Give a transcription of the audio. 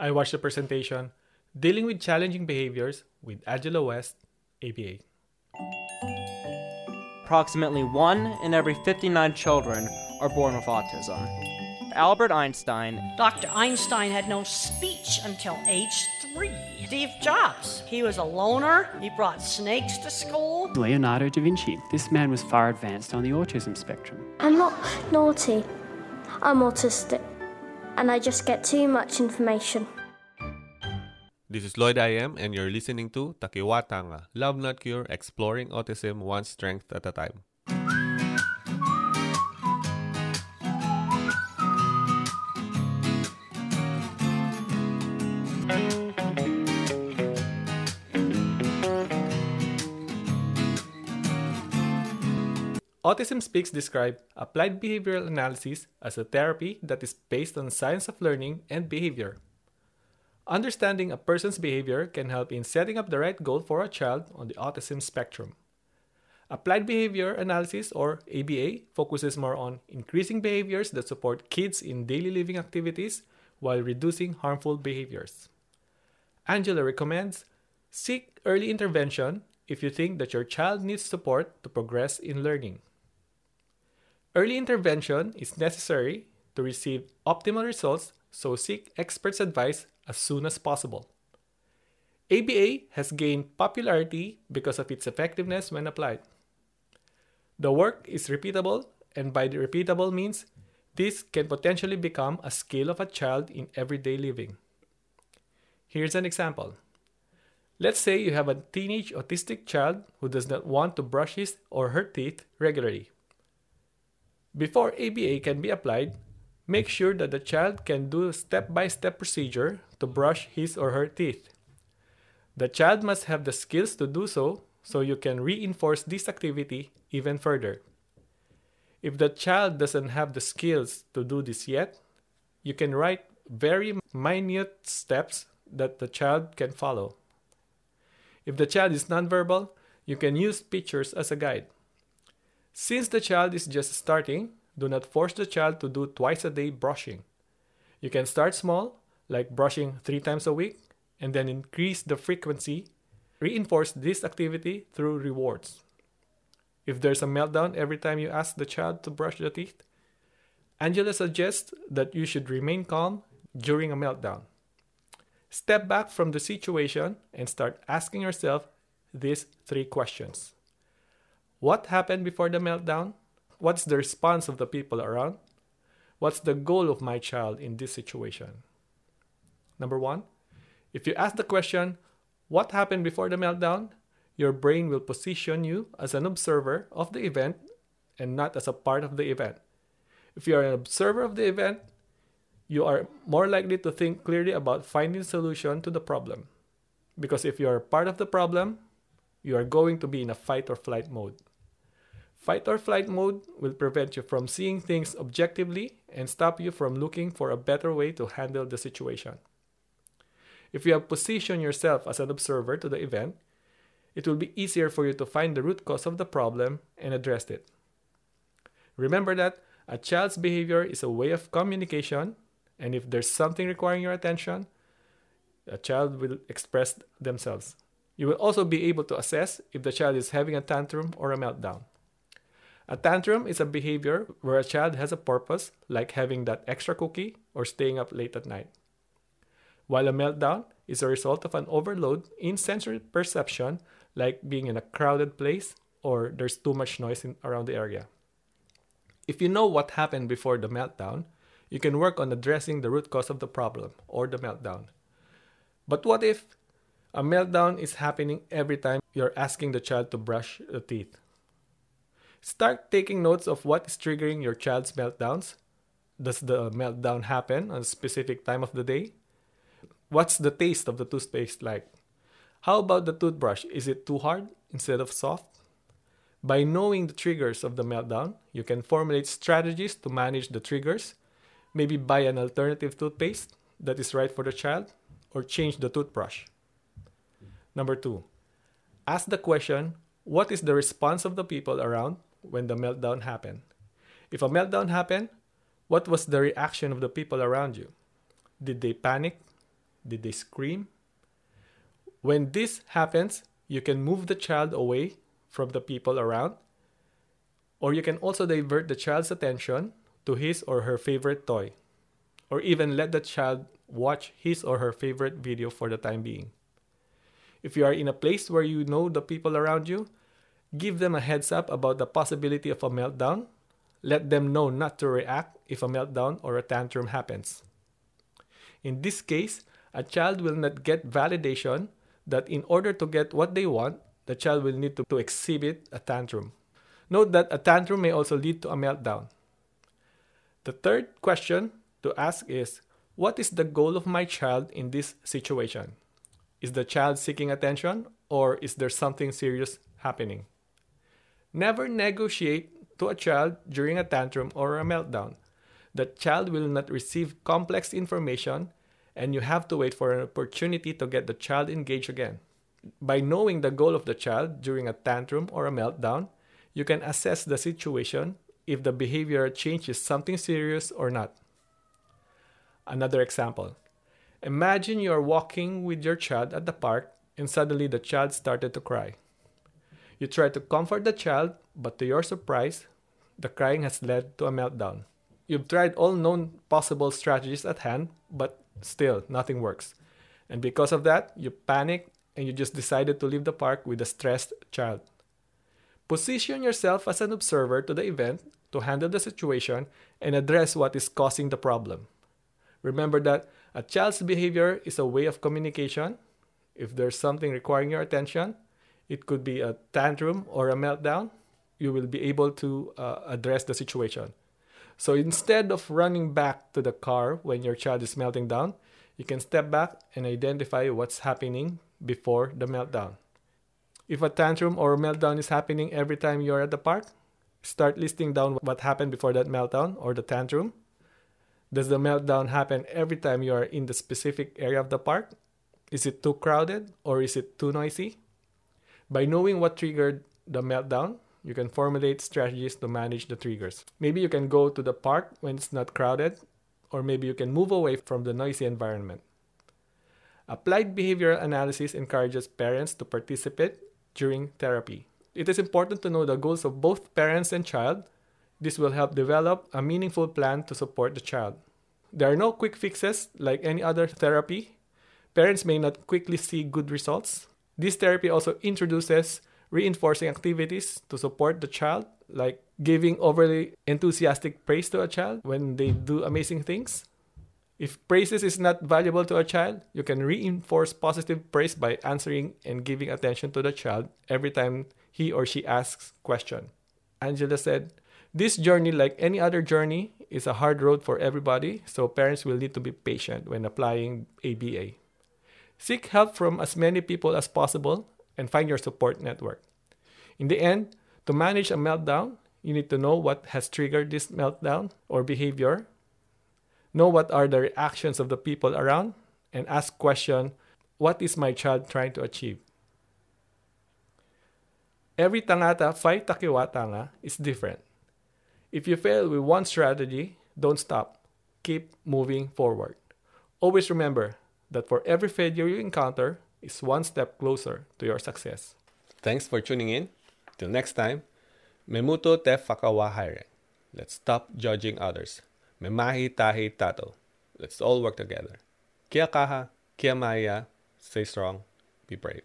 I watched the presentation Dealing with Challenging Behaviors with Angela West, ABA. Approximately 1 in every 59 children are born with autism. Albert Einstein, Dr. Einstein had no speech until age three. Steve Jobs, he was a loner. He brought snakes to school. Leonardo da Vinci. This man was far advanced on the autism spectrum. I'm not naughty. I'm autistic. And I just get too much information. This is Lloyd I am, and you're listening to Takiwātanga, Love Not Cure, Exploring Autism One Strength at a Time. Autism Speaks describe applied behavioral analysis as a therapy that is based on science of learning and behavior. Understanding a person's behavior can help in setting up the right goal for a child on the autism spectrum. Applied behavior analysis, or ABA, focuses more on increasing behaviors that support kids in daily living activities while reducing harmful behaviors. Angela recommends seek early intervention if you think that your child needs support to progress in learning. Early intervention is necessary to receive optimal results, so seek experts' advice as soon as possible. ABA has gained popularity because of its effectiveness when applied. The work is repeatable, and by the repeatable means, this can potentially become a skill of a child in everyday living. Here's an example. Let's say you have a teenage autistic child who does not want to brush his or her teeth regularly. Before ABA can be applied, make sure that the child can do a step by step procedure to brush his or her teeth. The child must have the skills to do so, so you can reinforce this activity even further. If the child doesn't have the skills to do this yet, you can write very minute steps that the child can follow. If the child is nonverbal, you can use pictures as a guide. Since the child is just starting, do not force the child to do twice a day brushing. You can start small, like brushing three times a week, and then increase the frequency. Reinforce this activity through rewards. If there's a meltdown every time you ask the child to brush the teeth, Angela suggests that you should remain calm during a meltdown. Step back from the situation and start asking yourself these three questions what happened before the meltdown? What's the response of the people around? What's the goal of my child in this situation? Number one, if you ask the question, What happened before the meltdown? your brain will position you as an observer of the event and not as a part of the event. If you are an observer of the event, you are more likely to think clearly about finding a solution to the problem. Because if you are part of the problem, you are going to be in a fight or flight mode. Fight or flight mode will prevent you from seeing things objectively and stop you from looking for a better way to handle the situation. If you have positioned yourself as an observer to the event, it will be easier for you to find the root cause of the problem and address it. Remember that a child's behavior is a way of communication, and if there's something requiring your attention, a child will express themselves. You will also be able to assess if the child is having a tantrum or a meltdown. A tantrum is a behavior where a child has a purpose, like having that extra cookie or staying up late at night. While a meltdown is a result of an overload in sensory perception, like being in a crowded place or there's too much noise in, around the area. If you know what happened before the meltdown, you can work on addressing the root cause of the problem or the meltdown. But what if a meltdown is happening every time you're asking the child to brush the teeth? Start taking notes of what is triggering your child's meltdowns. Does the meltdown happen on a specific time of the day? What's the taste of the toothpaste like? How about the toothbrush? Is it too hard instead of soft? By knowing the triggers of the meltdown, you can formulate strategies to manage the triggers. Maybe buy an alternative toothpaste that is right for the child, or change the toothbrush. Number two, ask the question what is the response of the people around when the meltdown happened. If a meltdown happened, what was the reaction of the people around you? Did they panic? Did they scream? When this happens, you can move the child away from the people around, or you can also divert the child's attention to his or her favorite toy, or even let the child watch his or her favorite video for the time being. If you are in a place where you know the people around you, give them a heads up about the possibility of a meltdown. Let them know not to react if a meltdown or a tantrum happens. In this case, a child will not get validation that in order to get what they want, the child will need to, to exhibit a tantrum. Note that a tantrum may also lead to a meltdown. The third question to ask is What is the goal of my child in this situation? Is the child seeking attention or is there something serious happening? Never negotiate to a child during a tantrum or a meltdown. The child will not receive complex information and you have to wait for an opportunity to get the child engaged again. By knowing the goal of the child during a tantrum or a meltdown, you can assess the situation if the behavior changes something serious or not. Another example Imagine you are walking with your child at the park and suddenly the child started to cry. You try to comfort the child, but to your surprise, the crying has led to a meltdown. You've tried all known possible strategies at hand, but still nothing works. And because of that, you panic and you just decided to leave the park with a stressed child. Position yourself as an observer to the event to handle the situation and address what is causing the problem. Remember that a child's behavior is a way of communication. If there's something requiring your attention, it could be a tantrum or a meltdown, you will be able to uh, address the situation. So instead of running back to the car when your child is melting down, you can step back and identify what's happening before the meltdown. If a tantrum or a meltdown is happening every time you're at the park, start listing down what happened before that meltdown or the tantrum. Does the meltdown happen every time you are in the specific area of the park? Is it too crowded or is it too noisy? By knowing what triggered the meltdown, you can formulate strategies to manage the triggers. Maybe you can go to the park when it's not crowded, or maybe you can move away from the noisy environment. Applied behavioral analysis encourages parents to participate during therapy. It is important to know the goals of both parents and child. This will help develop a meaningful plan to support the child. There are no quick fixes like any other therapy. Parents may not quickly see good results. This therapy also introduces reinforcing activities to support the child, like giving overly enthusiastic praise to a child when they do amazing things. If praises is not valuable to a child, you can reinforce positive praise by answering and giving attention to the child every time he or she asks question. Angela said, "This journey like any other journey is a hard road for everybody, so parents will need to be patient when applying ABA. Seek help from as many people as possible and find your support network. In the end, to manage a meltdown, you need to know what has triggered this meltdown or behavior, know what are the reactions of the people around, and ask question, what is my child trying to achieve? Every tangata, whaitakiwātanga, is different. If you fail with one strategy, don't stop. Keep moving forward. Always remember that for every failure you encounter is one step closer to your success. Thanks for tuning in. Till next time, memuto te whakawahare. Let's stop judging others. Memahi tahi tātou. Let's all work together. Kia kaha, kia māia. Stay strong. Be brave.